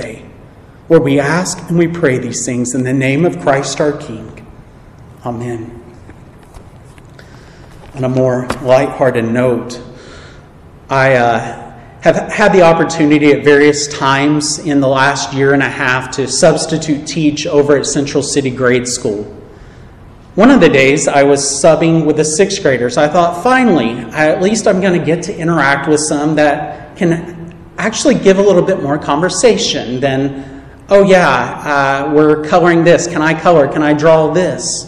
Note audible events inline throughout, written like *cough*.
day. Lord, we ask and we pray these things in the name of Christ our King. Amen. On a more lighthearted note, I uh, have had the opportunity at various times in the last year and a half to substitute teach over at Central City Grade School. One of the days I was subbing with the sixth graders. I thought, finally, at least I'm going to get to interact with some that can actually give a little bit more conversation than, oh, yeah, uh, we're coloring this. Can I color? Can I draw this?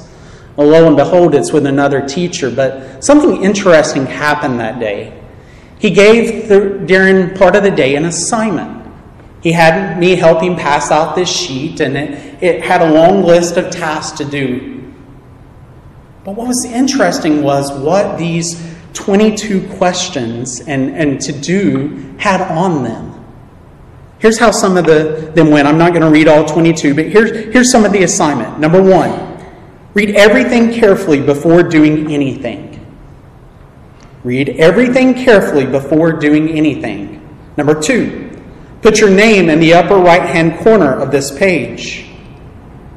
Well, lo and behold, it's with another teacher. But something interesting happened that day. He gave, during part of the day, an assignment. He had me help him pass out this sheet, and it, it had a long list of tasks to do. But what was interesting was what these 22 questions and, and to do had on them. Here's how some of the, them went. I'm not going to read all 22, but here's, here's some of the assignment. Number one, read everything carefully before doing anything. Read everything carefully before doing anything. Number two, put your name in the upper right hand corner of this page.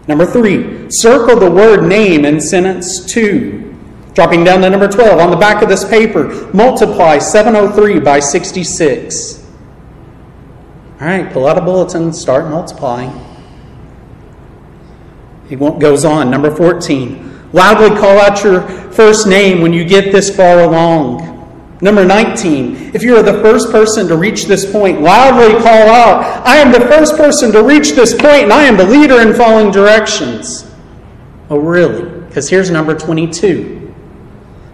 Number three, circle the word name in sentence two. Dropping down to number 12, on the back of this paper, multiply 703 by 66. All right, pull out a bulletin, start multiplying. He goes on. Number 14, Loudly call out your first name when you get this far along. Number 19, if you are the first person to reach this point, loudly call out, I am the first person to reach this point and I am the leader in following directions. Oh, really? Because here's number 22.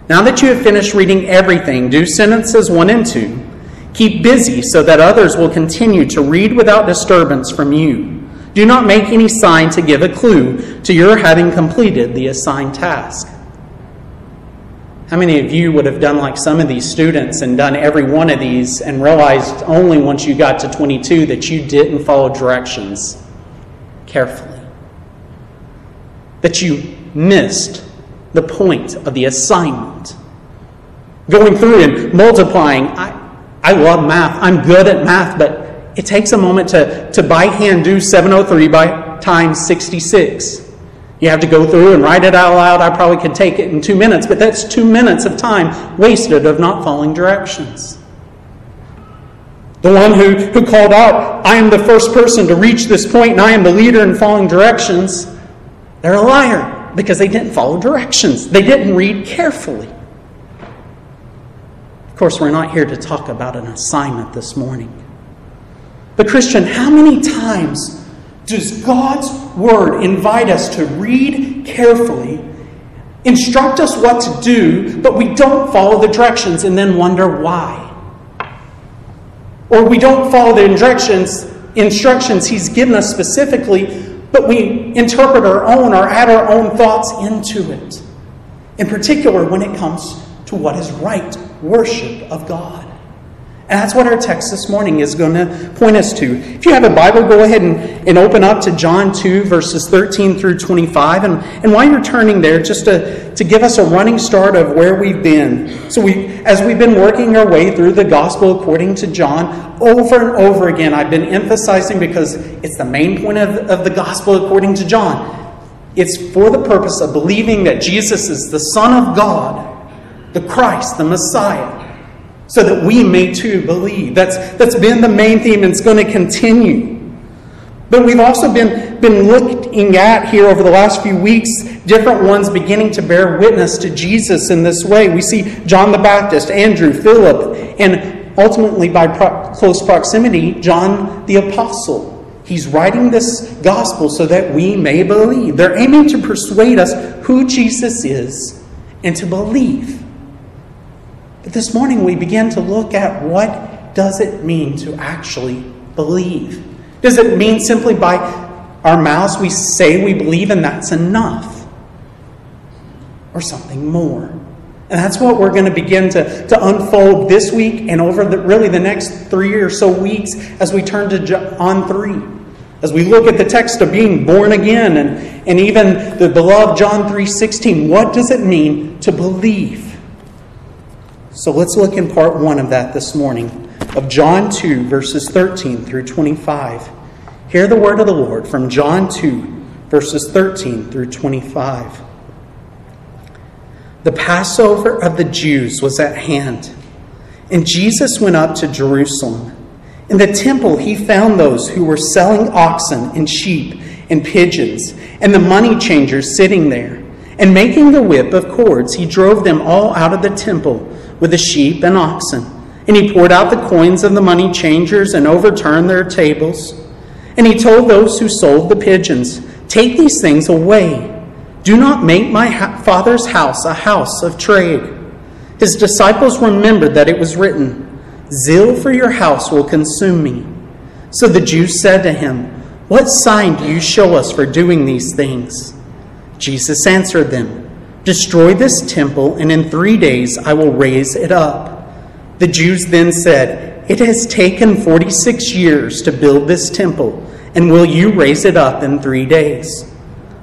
Now that you have finished reading everything, do sentences 1 and 2. Keep busy so that others will continue to read without disturbance from you. Do not make any sign to give a clue to your having completed the assigned task. How many of you would have done like some of these students and done every one of these and realized only once you got to 22 that you didn't follow directions carefully? That you missed the point of the assignment. Going through and multiplying. I, I love math. I'm good at math, but it takes a moment to, to by hand do 703 by times 66. You have to go through and write it out loud. I probably could take it in two minutes, but that's two minutes of time wasted of not following directions. The one who, who called out, I am the first person to reach this point and I am the leader in following directions, they're a liar because they didn't follow directions. They didn't read carefully. Of course, we're not here to talk about an assignment this morning. But, Christian, how many times does God's Word invite us to read carefully, instruct us what to do, but we don't follow the directions and then wonder why? Or we don't follow the instructions, instructions He's given us specifically, but we interpret our own or add our own thoughts into it. In particular, when it comes to what is right worship of God. And that's what our text this morning is going to point us to. If you have a Bible, go ahead and, and open up to John 2, verses 13 through 25. And, and while you're turning there, just to, to give us a running start of where we've been. So, we, as we've been working our way through the gospel according to John, over and over again, I've been emphasizing because it's the main point of, of the gospel according to John. It's for the purpose of believing that Jesus is the Son of God, the Christ, the Messiah so that we may too believe. That's, that's been the main theme and it's going to continue. But we've also been, been looking at here over the last few weeks different ones beginning to bear witness to Jesus in this way. We see John the Baptist, Andrew, Philip, and ultimately by pro- close proximity, John the Apostle. He's writing this gospel so that we may believe. They're aiming to persuade us who Jesus is and to believe. But this morning we begin to look at what does it mean to actually believe? Does it mean simply by our mouths we say we believe and that's enough? Or something more? And that's what we're going to begin to, to unfold this week and over the, really the next three or so weeks as we turn to John 3. As we look at the text of being born again and, and even the beloved John 3.16, what does it mean to believe? So let's look in part one of that this morning, of John 2, verses 13 through 25. Hear the word of the Lord from John 2, verses 13 through 25. The Passover of the Jews was at hand, and Jesus went up to Jerusalem. In the temple, he found those who were selling oxen and sheep and pigeons, and the money changers sitting there. And making the whip of cords, he drove them all out of the temple with the sheep and oxen. And he poured out the coins of the money changers and overturned their tables. And he told those who sold the pigeons, Take these things away. Do not make my father's house a house of trade. His disciples remembered that it was written, Zeal for your house will consume me. So the Jews said to him, What sign do you show us for doing these things? Jesus answered them, Destroy this temple, and in three days I will raise it up. The Jews then said, It has taken 46 years to build this temple, and will you raise it up in three days?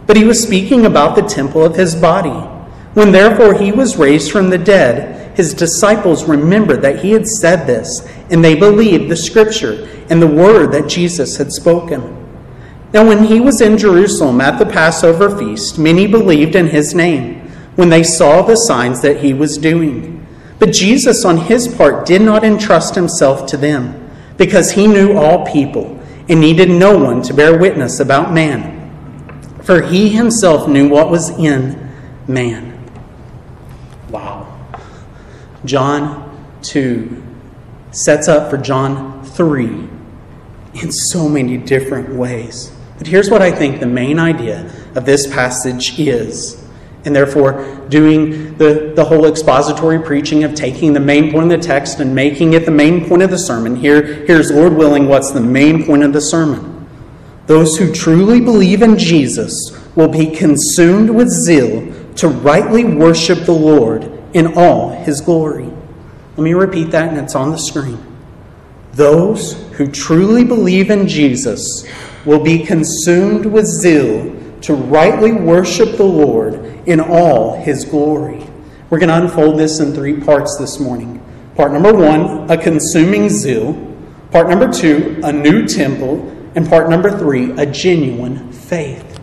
But he was speaking about the temple of his body. When therefore he was raised from the dead, his disciples remembered that he had said this, and they believed the scripture and the word that Jesus had spoken. Now, when he was in Jerusalem at the Passover feast, many believed in his name when they saw the signs that he was doing. But Jesus, on his part, did not entrust himself to them, because he knew all people and needed no one to bear witness about man, for he himself knew what was in man. Wow. John 2 sets up for John 3 in so many different ways. But here's what I think the main idea of this passage is. And therefore, doing the, the whole expository preaching of taking the main point of the text and making it the main point of the sermon. Here, here's Lord willing, what's the main point of the sermon. Those who truly believe in Jesus will be consumed with zeal to rightly worship the Lord in all his glory. Let me repeat that, and it's on the screen. Those who truly believe in Jesus will be consumed with zeal to rightly worship the Lord in all his glory. We're going to unfold this in three parts this morning. Part number one, a consuming zeal. Part number two, a new temple. And part number three, a genuine faith.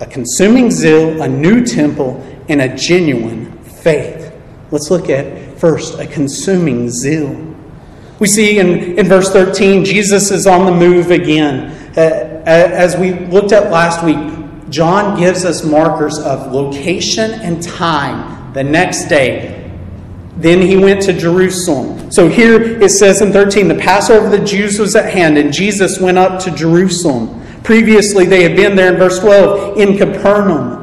A consuming zeal, a new temple, and a genuine faith. Let's look at first a consuming zeal. We see in, in verse 13, Jesus is on the move again. Uh, as we looked at last week, John gives us markers of location and time the next day. Then he went to Jerusalem. So here it says in 13, the Passover of the Jews was at hand, and Jesus went up to Jerusalem. Previously, they had been there in verse 12 in Capernaum.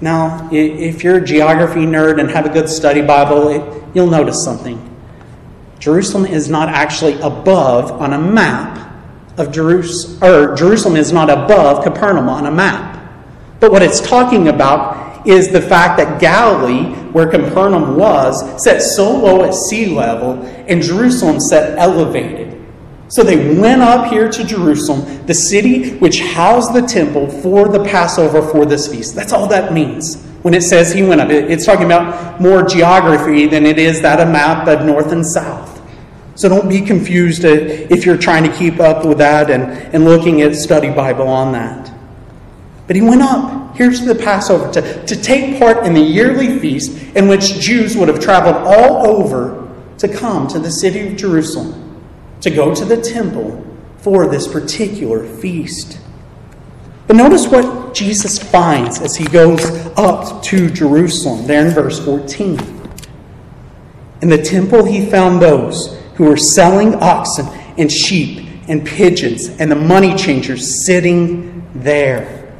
Now, if you're a geography nerd and have a good study Bible, it, you'll notice something. Jerusalem is not actually above on a map of Jerusalem, or Jerusalem is not above Capernaum on a map. But what it's talking about is the fact that Galilee, where Capernaum was, set so low at sea level, and Jerusalem set elevated. So they went up here to Jerusalem, the city which housed the temple for the Passover for this feast. That's all that means. When it says he went up, it's talking about more geography than it is that a map of north and south. So don't be confused if you're trying to keep up with that and, and looking at study Bible on that. But he went up Here's the Passover to, to take part in the yearly feast in which Jews would have traveled all over to come to the city of Jerusalem, to go to the temple for this particular feast. But notice what Jesus finds as he goes up to Jerusalem, there in verse 14. In the temple, he found those who were selling oxen and sheep and pigeons, and the money changers sitting there.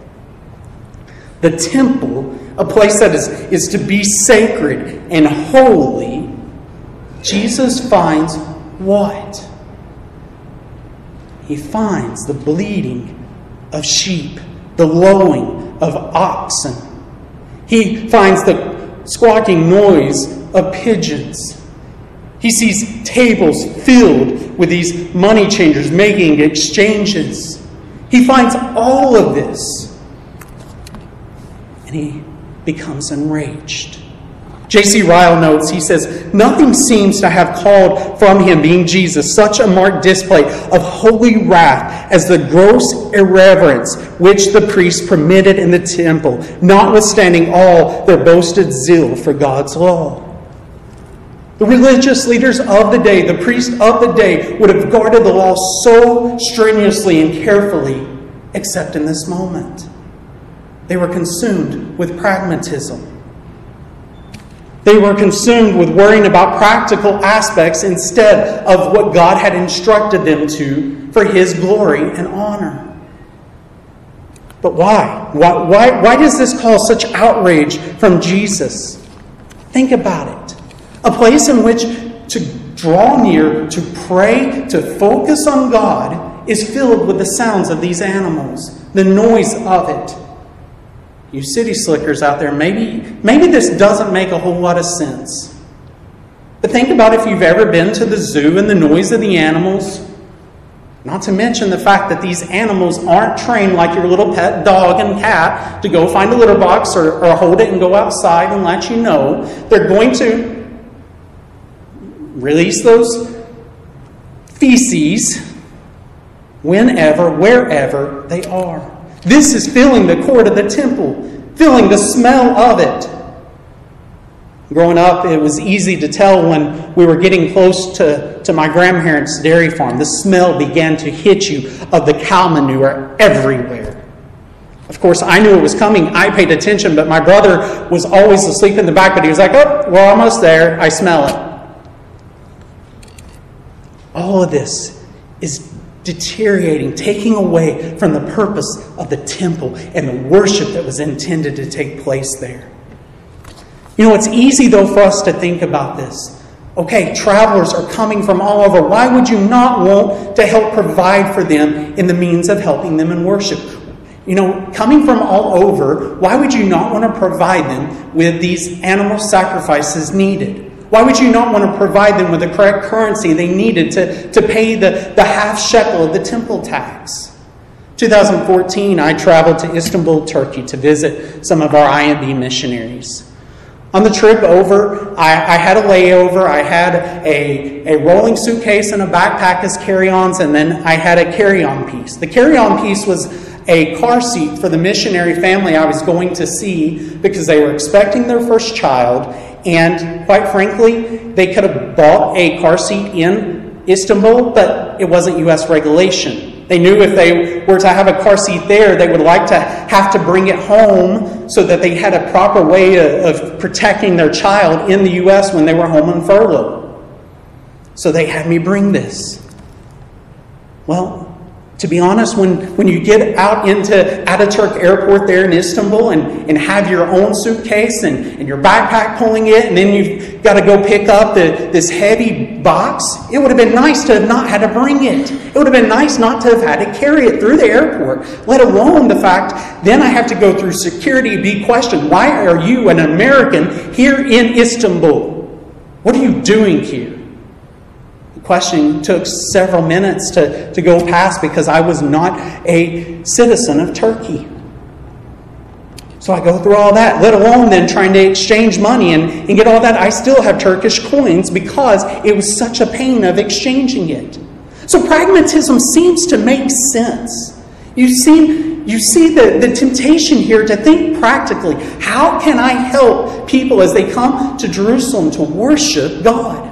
The temple, a place that is, is to be sacred and holy, Jesus finds what? He finds the bleating of sheep, the lowing of oxen. He finds the squawking noise of pigeons. He sees tables filled with these money changers making exchanges. He finds all of this and he becomes enraged. J.C. Ryle notes, he says, Nothing seems to have called from him, being Jesus, such a marked display of holy wrath as the gross irreverence which the priests permitted in the temple, notwithstanding all their boasted zeal for God's law. The religious leaders of the day, the priests of the day, would have guarded the law so strenuously and carefully, except in this moment. They were consumed with pragmatism. They were consumed with worrying about practical aspects instead of what God had instructed them to for His glory and honor. But why? Why, why, why does this cause such outrage from Jesus? Think about it. A place in which to draw near, to pray, to focus on God is filled with the sounds of these animals, the noise of it you city slickers out there, maybe, maybe this doesn't make a whole lot of sense. But think about if you've ever been to the zoo and the noise of the animals. Not to mention the fact that these animals aren't trained like your little pet dog and cat to go find a litter box or, or hold it and go outside and let you know. They're going to release those feces whenever, wherever they are. This is filling the court of the temple, filling the smell of it. Growing up, it was easy to tell when we were getting close to, to my grandparents' dairy farm. The smell began to hit you of the cow manure everywhere. Of course, I knew it was coming. I paid attention, but my brother was always asleep in the back, but he was like, oh, we're almost there. I smell it. All of this is deteriorating, taking away from the purpose of the temple and the worship that was intended to take place there. You know, it's easy though for us to think about this. Okay, travelers are coming from all over. Why would you not want to help provide for them in the means of helping them in worship? You know, coming from all over, why would you not want to provide them with these animal sacrifices needed? Why would you not want to provide them with the correct currency they needed to, to pay the, the half shekel of the temple tax? 2014, I traveled to Istanbul, Turkey to visit some of our IMB missionaries. On the trip over, I, I, had a layover. I had a, a rolling suitcase and a backpack as carry ons, and then I had a carry on piece. The carry on piece was a car seat for the missionary family I was going to see because they were expecting their first child and quite frankly, they could have bought a car seat in Istanbul, but it wasn't U.S. regulation. They knew if they were to have a car seat there, they would like to have to bring it home so that they had a proper way of, protecting their child in the U.S. when they were home on furlough. So they had me bring this. Well, to be honest, when, when you get out into Ataturk Airport there in Istanbul and, and have your own suitcase and, and your backpack pulling it, and then you've got to go pick up the, this heavy box, it would have been nice to have not had to bring it. It would have been nice not to have had to carry it through the airport, let alone the fact then I have to go through security, be questioned. Why are you, an American, here in Istanbul? What are you doing here? Question took several minutes to, to go past because I was not a citizen of Turkey. So I go through all that, let alone then trying to exchange money and, and get all that. I still have Turkish coins because it was such a pain of exchanging it. So pragmatism seems to make sense. You see, you see the, the temptation here to think practically how can I help people as they come to Jerusalem to worship God?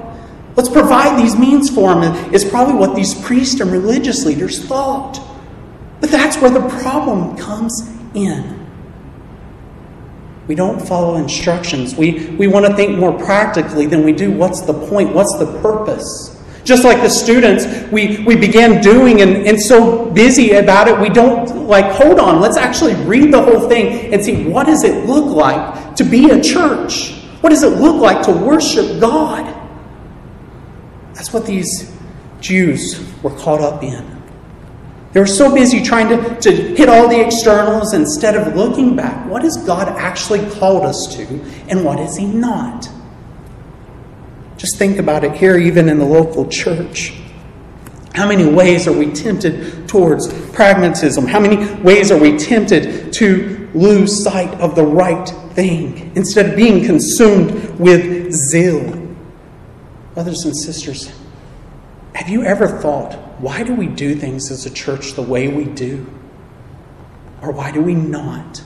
Let's provide these means for them, is probably what these priests and religious leaders thought. But that's where the problem comes in. We don't follow instructions. We, we want to think more practically than we do what's the point, what's the purpose. Just like the students, we, we began doing and, and so busy about it, we don't like, hold on, let's actually read the whole thing and see what does it look like to be a church? What does it look like to worship God? That's what these Jews were caught up in. They were so busy trying to, to hit all the externals instead of looking back. What has God actually called us to, and what is He not? Just think about it here, even in the local church. How many ways are we tempted towards pragmatism? How many ways are we tempted to lose sight of the right thing instead of being consumed with zeal. Brothers and sisters, have you ever thought, why do we do things as a church the way we do? Or why do we not?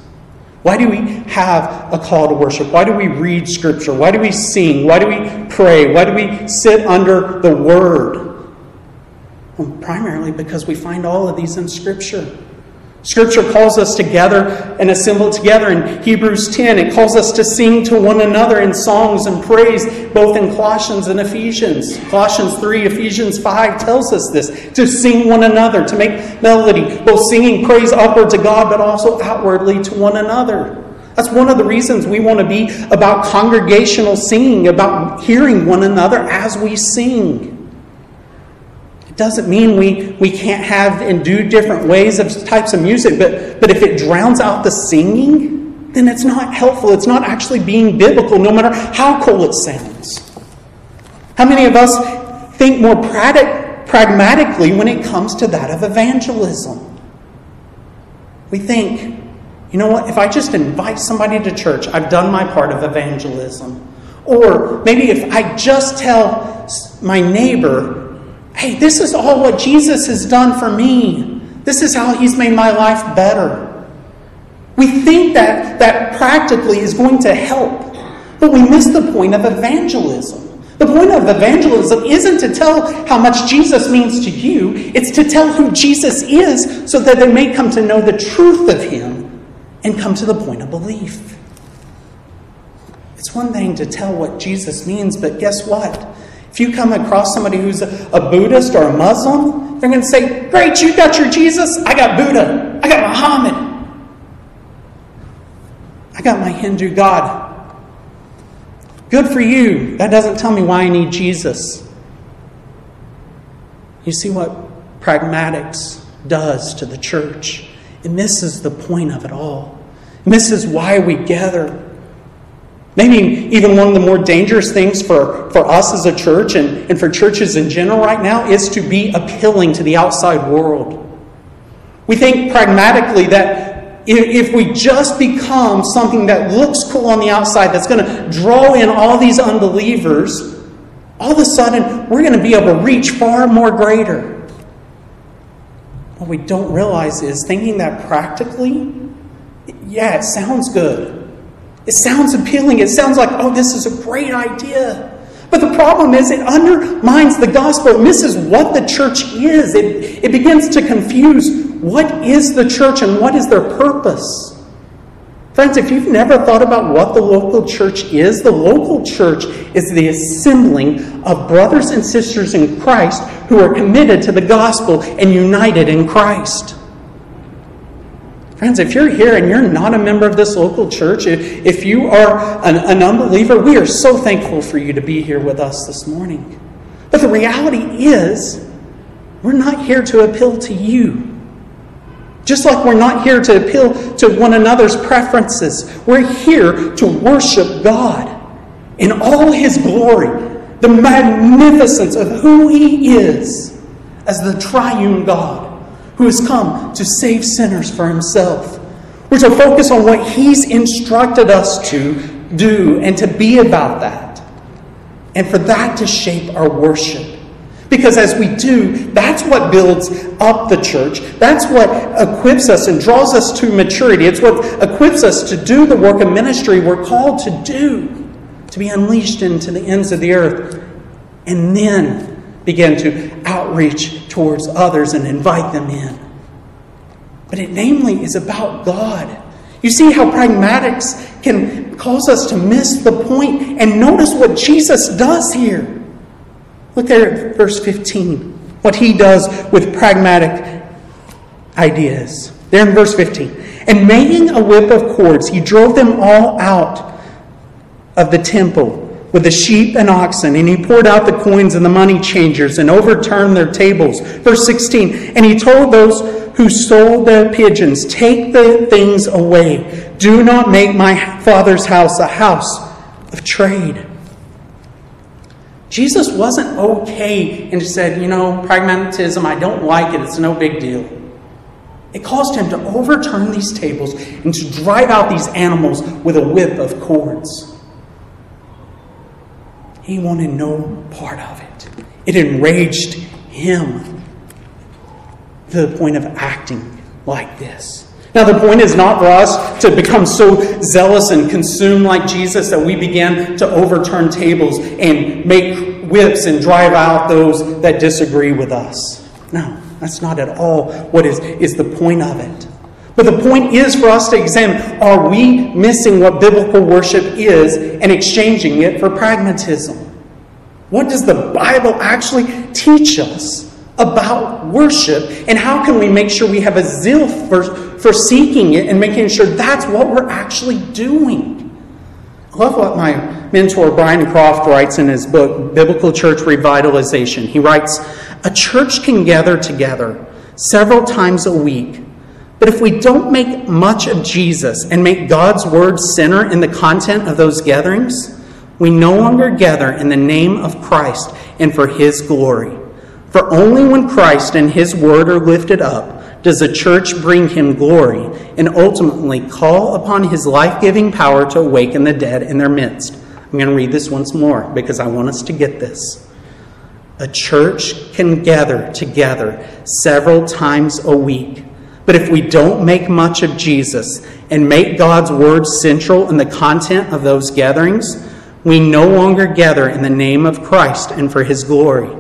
Why do we have a call to worship? Why do we read Scripture? Why do we sing? Why do we pray? Why do we sit under the Word? Well, primarily because we find all of these in Scripture. Scripture calls us together and assemble together in Hebrews 10. It calls us to sing to one another in songs and praise, both in Colossians and Ephesians. Colossians 3, Ephesians 5 tells us this to sing one another, to make melody, both singing praise upward to God, but also outwardly to one another. That's one of the reasons we want to be about congregational singing, about hearing one another as we sing. Doesn't mean we, we can't have and do different ways of types of music, but, but if it drowns out the singing, then it's not helpful. It's not actually being biblical, no matter how cool it sounds. How many of us think more pragmatically when it comes to that of evangelism? We think, you know what, if I just invite somebody to church, I've done my part of evangelism. Or maybe if I just tell my neighbor Hey, this is all what Jesus has done for me. This is how he's made my life better. We think that that practically is going to help, but we miss the point of evangelism. The point of evangelism isn't to tell how much Jesus means to you, it's to tell who Jesus is so that they may come to know the truth of him and come to the point of belief. It's one thing to tell what Jesus means, but guess what? If you come across somebody who's a Buddhist or a Muslim, they're going to say, Great, you got your Jesus. I got Buddha. I got Muhammad. I got my Hindu God. Good for you. That doesn't tell me why I need Jesus. You see what pragmatics does to the church. It misses the point of it all. It misses why we gather. Maybe even one of the more dangerous things for, for us as a church and, and for churches in general right now is to be appealing to the outside world. We think pragmatically that if, if we just become something that looks cool on the outside, that's going to draw in all these unbelievers, all of a sudden we're going to be able to reach far more greater. What we don't realize is thinking that practically, yeah, it sounds good. It sounds appealing. It sounds like, oh, this is a great idea. But the problem is, it undermines the gospel. It misses what the church is. It, it begins to confuse what is the church and what is their purpose. Friends, if you've never thought about what the local church is, the local church is the assembling of brothers and sisters in Christ who are committed to the gospel and united in Christ. Friends, if you're here and you're not a member of this local church, if you are an, an, unbeliever, we are so thankful for you to be here with us this morning. But the reality is, we're not here to appeal to you. Just like we're not here to appeal to one another's preferences, we're here to worship God in all His glory, the magnificence of who He is as the triune God who has come to save sinners for himself. We're to focus on what he's instructed us to do and to be about that. And for that to shape our worship. Because as we do, that's what builds up the church. That's what equips us and draws us to maturity. It's what equips us to do the work of ministry we're called to do, to be unleashed into the ends of the earth. And then begin to outreach towards others and invite them in. But it namely is about God. You see how pragmatics can cause us to miss the point. And notice what Jesus does here. Look there at verse 15. What he does with pragmatic ideas. There in verse 15. And making a whip of cords, he drove them all out of the temple with the sheep and oxen, and he poured out the coins and the money changers and overturned their tables. Verse 16, and he told those who sold the pigeons, Take the things away. Do not make my father's house a house of trade. Jesus wasn't okay and said, You know, pragmatism, I don't like it. It's no big deal. It caused him to overturn these tables and to drive out these animals with a whip of cords. He wanted no part of it. It enraged him to the point of acting like this. Now, the point is not for us to become so zealous and consumed like Jesus that we begin to overturn tables and make whips and drive out those that disagree with us. No, that's not at all what is, is the point of it. But the point is for us to examine are we missing what biblical worship is and exchanging it for pragmatism? What does the Bible actually teach us about worship? And how can we make sure we have a zeal for, for seeking it and making sure that's what we're actually doing? I love what my mentor Brian Croft writes in his book, Biblical Church Revitalization. He writes A church can gather together several times a week but if we don't make much of Jesus and make God's word center in the content of those gatherings, we no longer gather in the name of Christ and for his glory. For only when Christ and his word are lifted up does the church bring him glory and ultimately call upon his life giving power to awaken the dead in their midst. I'm going to read this once more because I want us to get this. A church can gather together several times a week but if we don't make much of Jesus and make God's word central in the content of those gatherings, we no longer gather in the name of Christ and for his glory.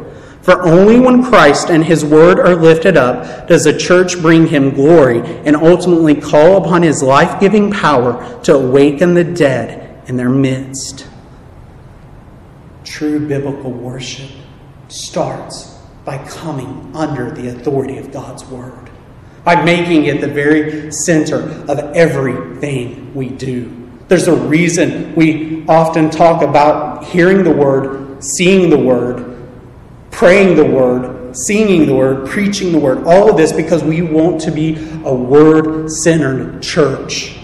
For only when Christ and his word are lifted up does the church bring him glory and ultimately call upon his life giving power to awaken the dead in their midst. True biblical worship starts by coming under the authority of God's word by making it the very center of everything we do. There's a reason we often talk about hearing the word, seeing the word, praying the word, singing the word, preaching the word, all of this because we want to be a word centered church.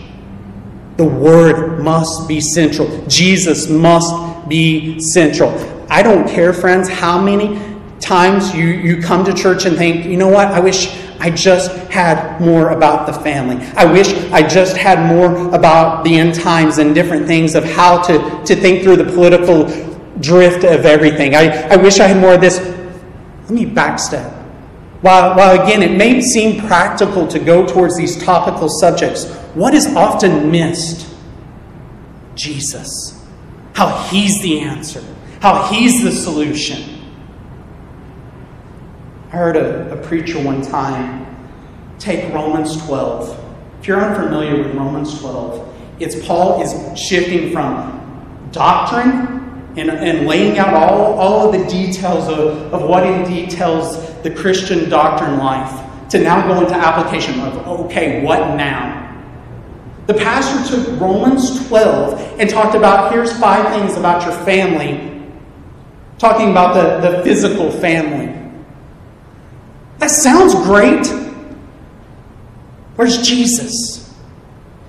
The word must be central. Jesus must be central. I don't care, friends, how many times you, you come to church and think, you know what, I wish I just had more about the family. I wish I just had more about the end times and different things of how to, to think through the political drift of everything. I, I wish I had more of this. Let me backstep. While, while again, it may seem practical to go towards these topical subjects, what is often missed? Jesus. How He's the answer, how He's the solution. I heard a, a preacher one time take Romans 12. If you're unfamiliar with Romans 12, it's Paul is shifting from doctrine and, and laying out all, all of the details of, of what he details the Christian doctrine life to now go into application of, okay, what now? The pastor took Romans 12 and talked about here's five things about your family, talking about the, the physical family. That sounds great. Where's Jesus?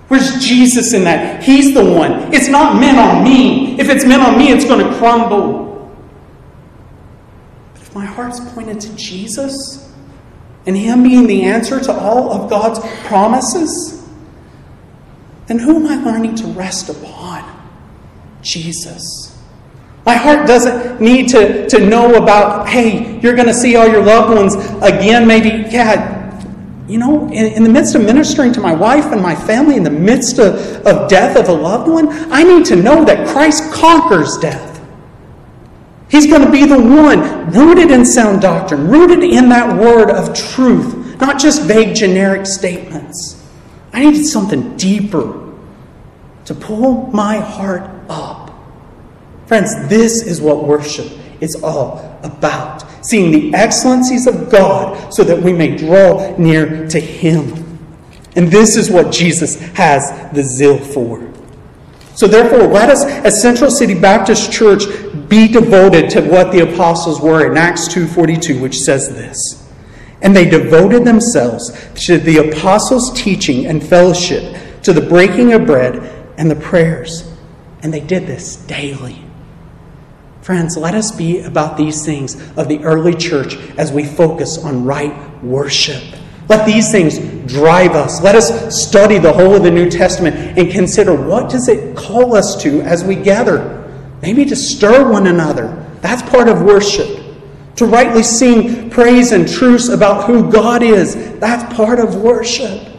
Where's Jesus in that? He's the one. It's not meant on me. If it's meant on me, it's going to crumble. But if my heart's pointed to Jesus and Him being the answer to all of God's promises, then who am I learning to rest upon? Jesus. My heart doesn't need to, to know about, hey, you're going to see all your loved ones again, maybe. Yeah, you know, in, in, the midst of ministering to my wife and my family, in the midst of, of death of a loved one, I need to know that Christ conquers death. He's going to be the one rooted in sound doctrine, rooted in that word of truth, not just vague generic statements. I needed something deeper to pull my heart up. Friends, this is what worship is all about. Seeing the excellencies of God so that we may draw near to Him. And this is what Jesus has the zeal for. So, therefore, let us, as Central City Baptist Church, be devoted to what the apostles were in Acts 2.42, which says this. And they devoted themselves to the apostles' teaching and fellowship, to the breaking of bread and the prayers. And they did this daily Friends, let us be about these things of the early church as we focus on right worship. Let these things drive us. Let us study the whole of the New Testament and consider what does it call us to as we gather? Maybe to stir one another. That's part of worship. To rightly sing praise and truths about who God is. That's part of worship.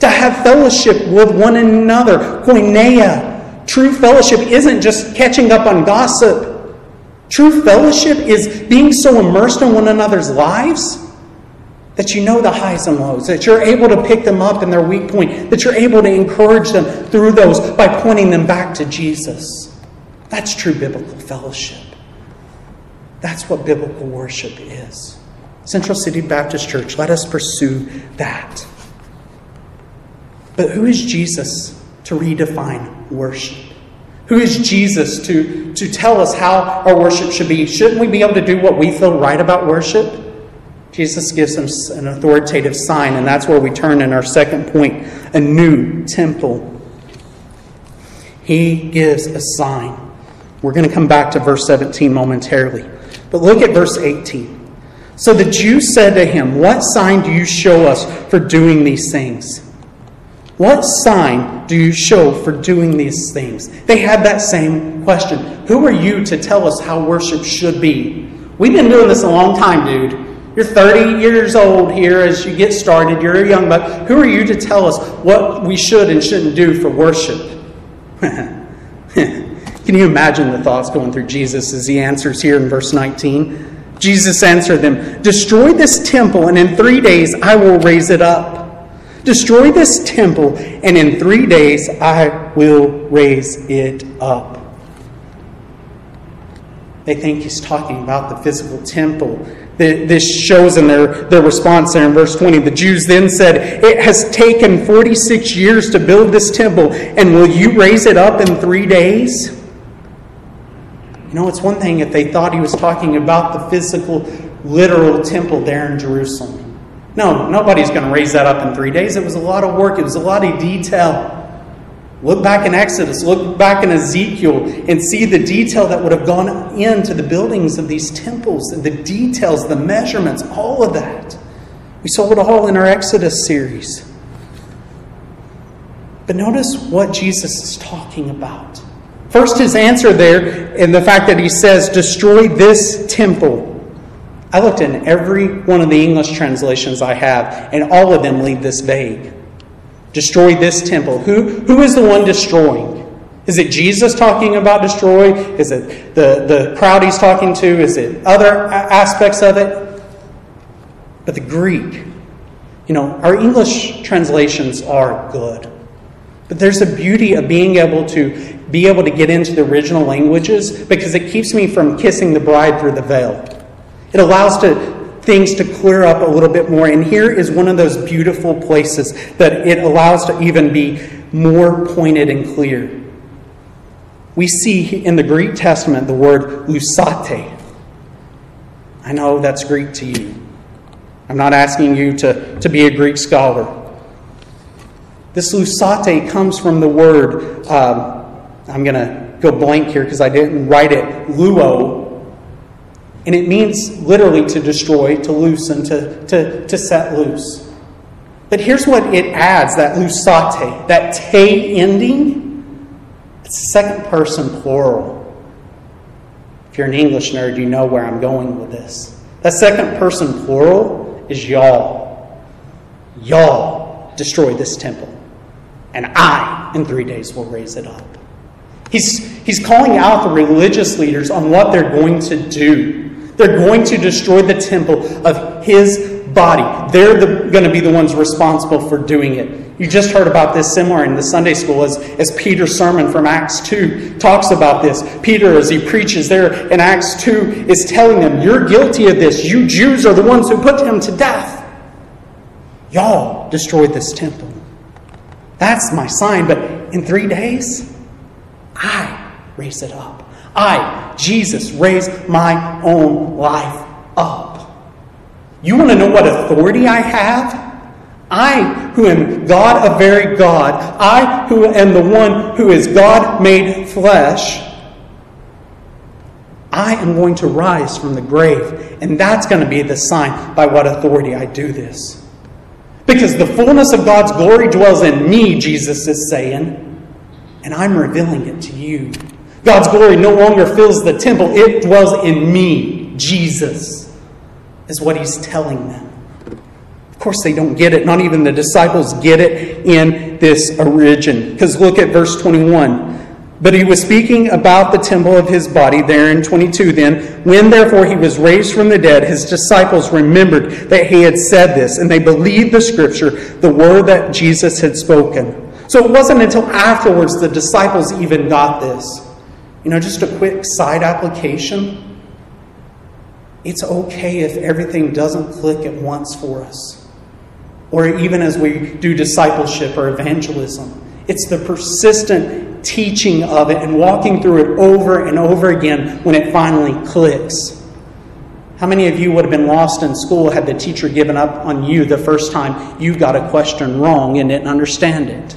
To have fellowship with one another. Koinonia. True fellowship isn't just catching up on gossip. True fellowship is being so immersed in one another's lives that you know the highs and lows, that you're able to pick them up in their weak point, that you're able to encourage them through those by pointing them back to Jesus. That's true biblical fellowship. That's what biblical worship is. Central City Baptist Church, let us pursue that. But who is Jesus to redefine worship? Who is Jesus to, to tell us how our worship should be? Shouldn't we be able to do what we feel right about worship? Jesus gives us an authoritative sign, and that's where we turn in our second point a new temple. He gives a sign. We're going to come back to verse 17 momentarily. But look at verse 18. So the Jews said to him, What sign do you show us for doing these things? What sign do you show for doing these things? They had that same question. Who are you to tell us how worship should be? We've been doing this a long time, dude. You're 30 years old here as you get started. You're a young buck. Who are you to tell us what we should and shouldn't do for worship? *laughs* Can you imagine the thoughts going through Jesus as he answers here in verse 19? Jesus answered them Destroy this temple, and in three days I will raise it up. Destroy this temple, and in three days I will raise it up. They think he's talking about the physical temple. This shows in their, their response there in verse 20. The Jews then said, It has taken 46 years to build this temple, and will you raise it up in three days? You know, it's one thing if they thought he was talking about the physical, literal temple there in Jerusalem. No, nobody's going to raise that up in three days. It was a lot of work, it was a lot of detail. Look back in Exodus, look back in Ezekiel, and see the detail that would have gone into the buildings of these temples, and the details, the measurements, all of that. We saw it all in our Exodus series. But notice what Jesus is talking about. First, his answer there, in the fact that he says, Destroy this temple. I looked in every one of the English translations I have, and all of them leave this vague. Destroy this temple. Who, who is the one destroying? Is it Jesus talking about destroy? Is it the, the crowd he's talking to? Is it other aspects of it? But the Greek, you know, our English translations are good. But there's a beauty of being able to be able to get into the original languages because it keeps me from kissing the bride through the veil. It allows to, things to clear up a little bit more. And here is one of those beautiful places that it allows to even be more pointed and clear. We see in the Greek Testament the word lusate. I know that's Greek to you. I'm not asking you to, to be a Greek scholar. This lusate comes from the word um, I'm going to go blank here because I didn't write it, luo. And it means literally to destroy, to loosen, to, to, to set loose. But here's what it adds that lusate, that te ending. It's second person plural. If you're an English nerd, you know where I'm going with this. That second person plural is y'all. Y'all destroy this temple. And I, in three days, will raise it up. He's, he's calling out the religious leaders on what they're going to do. They're going to destroy the temple of his body. They're the, going to be the ones responsible for doing it. You just heard about this similar in the Sunday school as, as Peter's sermon from Acts 2 talks about this. Peter, as he preaches there in Acts 2, is telling them, You're guilty of this. You Jews are the ones who put him to death. Y'all destroyed this temple. That's my sign, but in three days, I raise it up. I, Jesus, raise my own life up. You want to know what authority I have? I, who am God, a very God, I, who am the one who is God made flesh, I am going to rise from the grave. And that's going to be the sign by what authority I do this. Because the fullness of God's glory dwells in me, Jesus is saying, and I'm revealing it to you. God's glory no longer fills the temple, it dwells in me, Jesus, is what he's telling them. Of course, they don't get it. Not even the disciples get it in this origin. Because look at verse 21. But he was speaking about the temple of his body there in 22 then. When therefore he was raised from the dead, his disciples remembered that he had said this, and they believed the scripture, the word that Jesus had spoken. So it wasn't until afterwards the disciples even got this. You know, just a quick side application. It's okay if everything doesn't click at once for us, or even as we do discipleship or evangelism. It's the persistent teaching of it and walking through it over and over again when it finally clicks. How many of you would have been lost in school had the teacher given up on you the first time you got a question wrong and didn't understand it?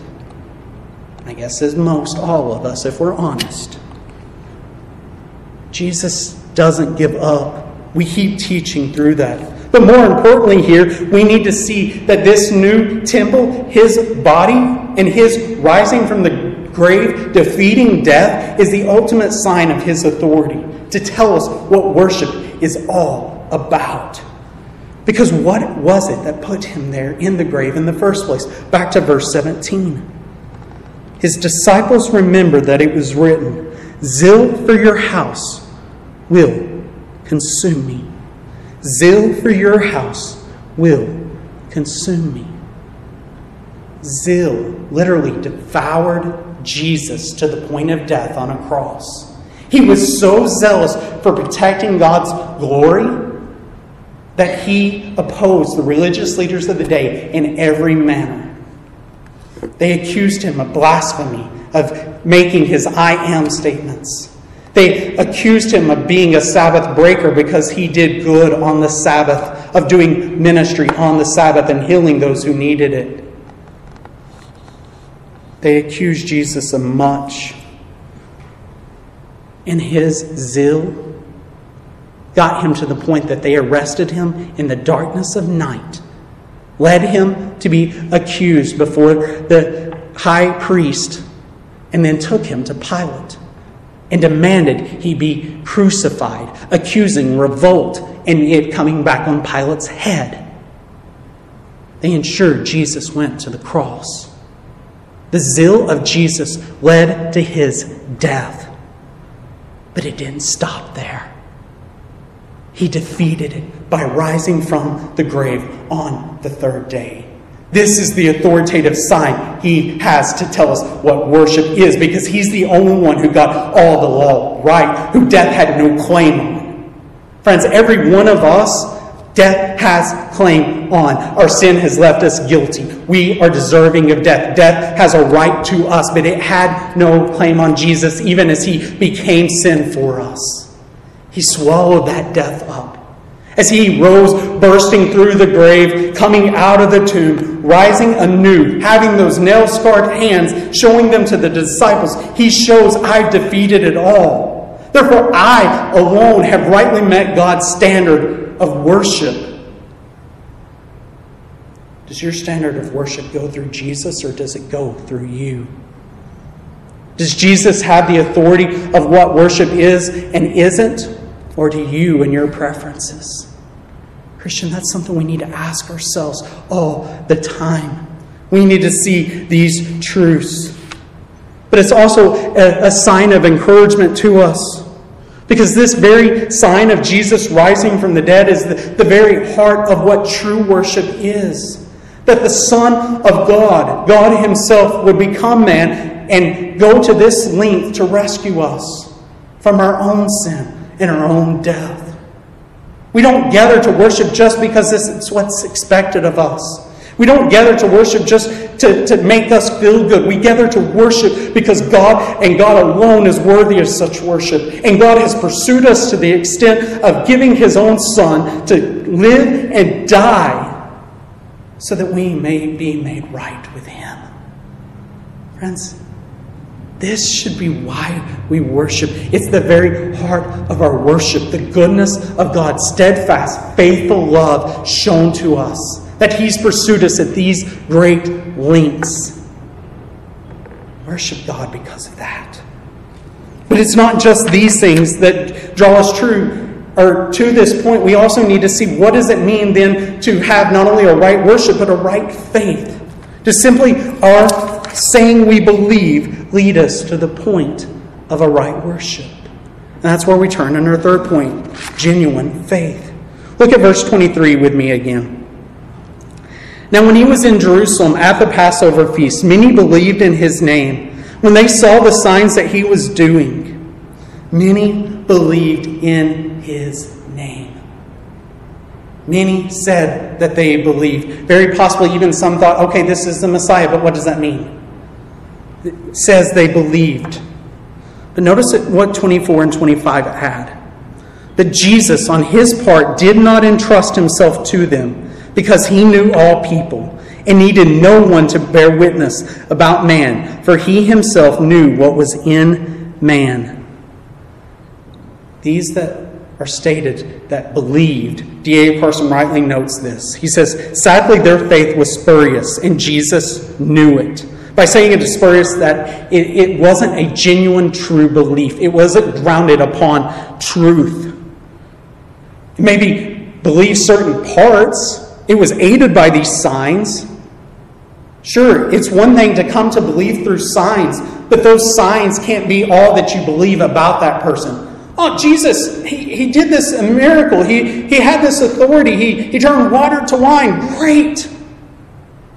I guess as most all of us, if we're honest. Jesus doesn't give up. We keep teaching through that. But more importantly, here, we need to see that this new temple, his body, and his rising from the grave, defeating death, is the ultimate sign of his authority to tell us what worship is all about. Because what was it that put him there in the grave in the first place? Back to verse 17. His disciples remembered that it was written, Zeal for your house will consume me. Zeal for your house will consume me. Zeal literally devoured Jesus to the point of death on a cross. He was so zealous for protecting God's glory that he opposed the religious leaders of the day in every manner. They accused him of blasphemy, of making his I am statements. They accused him of being a Sabbath breaker because he did good on the Sabbath, of doing ministry on the Sabbath and healing those who needed it. They accused Jesus of much. And his zeal got him to the point that they arrested him in the darkness of night, led him to be accused before the high priest, and then took him to Pilate and demanded he be crucified, accusing revolt and it coming back on Pilate's head. They ensured Jesus went to the cross. The zeal of Jesus led to his death. But it didn't stop there. He defeated it by rising from the grave on the third day. This is the authoritative sign he has to tell us what worship is because he's the only one who got all the law right, who death had no claim on. Friends, every one of us, death has claim on. Our sin has left us guilty. We are deserving of death. Death has a right to us, but it had no claim on Jesus even as he became sin for us. He swallowed that death up. As he rose, bursting through the grave, coming out of the tomb, rising anew, having those nail scarred hands, showing them to the disciples, he shows I've defeated it all. Therefore, I alone have rightly met God's standard of worship. Does your standard of worship go through Jesus or does it go through you? Does Jesus have the authority of what worship is and isn't? Or do you and your preferences? Christian, that's something we need to ask ourselves all the time. We need to see these truths. But it's also a, a, sign of encouragement to us. Because this very sign of Jesus rising from the dead is the, the very heart of what true worship is. That the Son of God, God Himself, would become man and go to this length to rescue us from our own sin and our own death. We don't gather to worship just because this is what's expected of us. We don't gather to worship just to, to make us feel good. We gather to worship because God and God alone is worthy of such worship. And God has pursued us to the extent of giving His own Son to live and die so that we may be made right with Him. Friends, this should be why we worship. It's the very heart of our worship, the goodness of God's steadfast, faithful love shown to us. that He's pursued us at these great lengths. Worship God because of that. But it's not just these things that draw us true or to this point, we also need to see what does it mean then to have not only a right worship, but a right faith. To simply our saying we believe lead us to the point of a right worship. And that's where we turn in our third point genuine faith. Look at verse 23 with me again. Now, when he was in Jerusalem at the Passover feast, many believed in his name when they saw the signs that he was doing. Many believed in his name. Many said that they believed. Very possibly, even some thought, okay, this is the Messiah, but what does that mean? Says they believed. But notice what 24 and 25 add. That Jesus, on his part, did not entrust himself to them because he knew all people and needed no one to bear witness about man, for he himself knew what was in man. These that are stated that believed, D.A. Carson rightly notes this. He says, Sadly, their faith was spurious, and Jesus knew it. By saying it spurious, that it, it wasn't a genuine, true belief. It wasn't grounded upon truth. Maybe believe certain parts. It was aided by these signs. Sure, it's one thing to come to believe through signs, but those signs can't be all that you believe about that person. Oh, Jesus, he, he did this miracle. He, he had this authority. He, he turned water to wine. Great.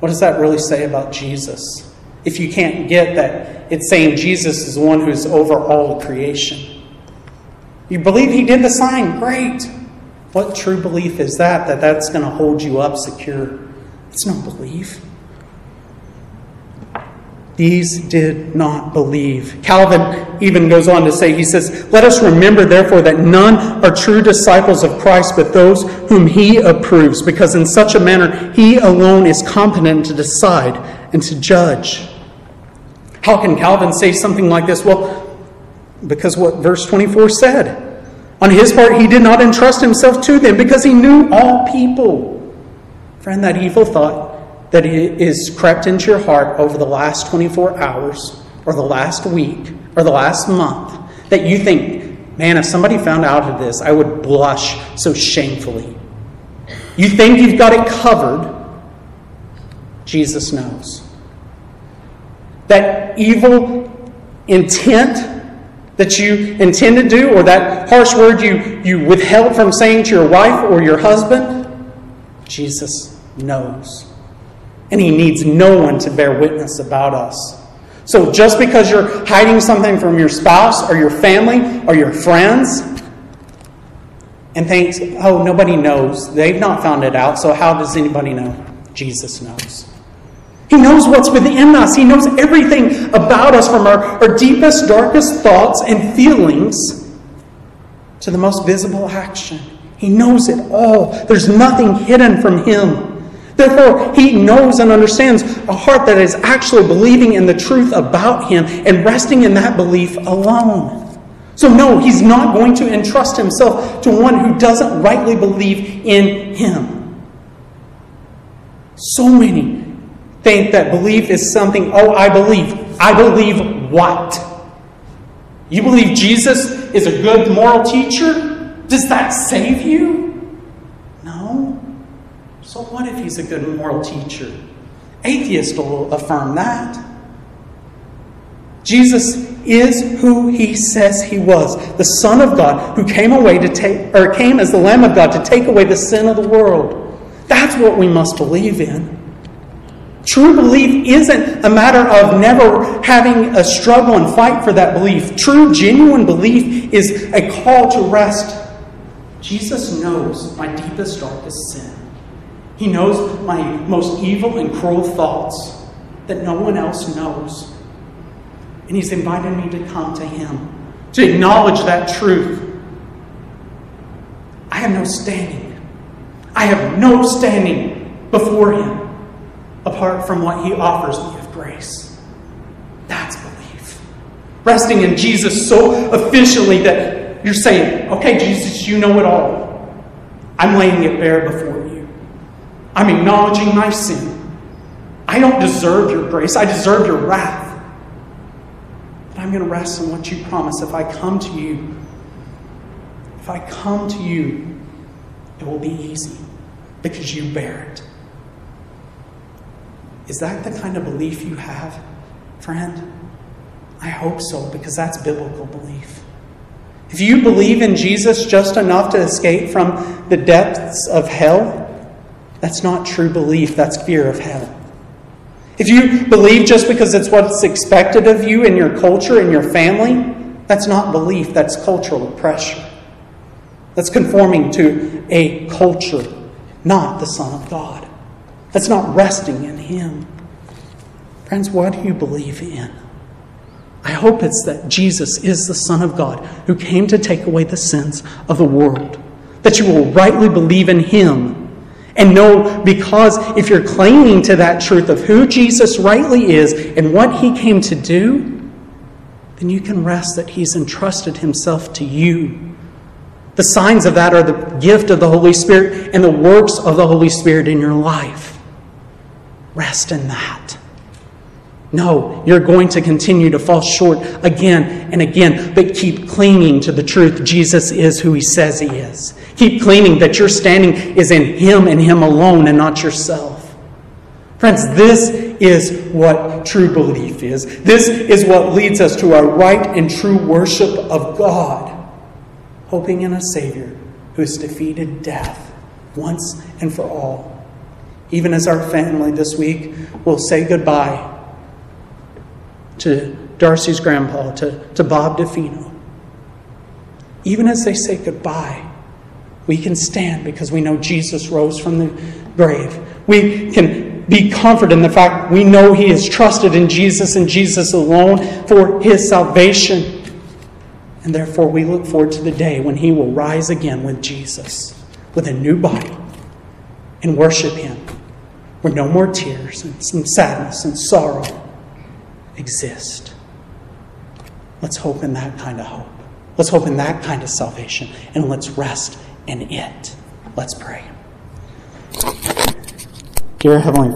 What does that really say about Jesus? If you can't get that, it's saying Jesus is the one who's over all creation. You believe he did the sign? Great. What true belief is that? That that's going to hold you up secure? It's no belief. These did not believe. Calvin even goes on to say, he says, Let us remember, therefore, that none are true disciples of Christ but those whom he approves, because in such a manner he alone is competent to decide and to judge. How can Calvin say something like this? Well, because what verse 24 said. On his part, he did not entrust himself to them because he knew all people. Friend, that evil thought that is crept into your heart over the last 24 hours or the last week or the last month that you think, man, if somebody found out of this, I would blush so shamefully. You think you've got it covered. Jesus knows. That evil intent that you intend to do, or that harsh word you, you withheld from saying to your wife or your husband, Jesus knows and he needs no one to bear witness about us. So just because you're hiding something from your spouse or your family or your friends and thinks, oh, nobody knows, they've not found it out, so how does anybody know? Jesus knows. He knows what's within us. He knows everything about us from our, our deepest, darkest thoughts and feelings to the most visible action. He knows it all. There's nothing hidden from Him. Therefore, he knows and understands a heart that is actually believing in the truth about him and resting in that belief alone. So, no, he's not going to entrust himself to one who doesn't rightly believe in him. So many think that belief is something, oh, I believe. I believe what? You believe Jesus is a good moral teacher? Does that save you? No. So, what if he's a good moral teacher? Atheists will affirm that. Jesus is who he says he was the Son of God who came away to take, or came as the Lamb of God to take away the sin of the world. That's what we must believe in. True belief isn't a matter of never having a struggle and fight for that belief. True, genuine belief is a call to rest. Jesus knows my deepest, darkest sin. He knows my most evil and cruel thoughts that no one else knows. And He's invited me to come to Him, to acknowledge that truth. I have no standing. I have no standing before Him apart from what He offers me of grace. That's belief. Resting in Jesus so efficiently that you're saying, okay, Jesus, you know it all. I'm laying it bare before you. I'm acknowledging my sin. I don't deserve your grace, I deserve your wrath. But I'm going to rest on what you promise. If I come to you, if I come to you, it will be easy because you bear it. Is that the kind of belief you have, friend? I hope so, because that's biblical belief. If you believe in Jesus just enough to escape from the depths of hell, that's not true belief, that's fear of hell. If you believe just because it's what's expected of you in your culture, in your family, that's not belief, that's cultural pressure. That's conforming to a culture, not the Son of God. That's not resting in Him. Friends, what do you believe in? I hope it's that Jesus is the Son of God who came to take away the sins of the world. That you will rightly believe in Him and know because if you're clinging to that truth of who Jesus rightly is and what He came to do, then you can rest that He's entrusted Himself to you. The signs of that are the gift of the Holy Spirit and the works of the Holy Spirit in your life. Rest in that. No, you're going to continue to fall short again and again, but keep clinging to the truth. Jesus is who he says he is. Keep clinging that your standing is in him and him alone and not yourself. Friends, this is what true belief is. This is what leads us to our right and true worship of God, hoping in a Savior who has defeated death once and for all. Even as our family this week will say goodbye to Darcy's grandpa, to, to Bob DeFino. Even as they say goodbye, we can stand because we know Jesus rose from the grave. We can be comforted in the fact we know He is trusted in Jesus and Jesus alone for His salvation. And therefore, we look forward to the day when He will rise again with Jesus, with a new body, and worship Him, where no more tears and sadness and sorrow exist. Let's hope in that kind of hope. Let's hope in that kind of salvation, and let's rest in it. Let's pray. Dear Heavenly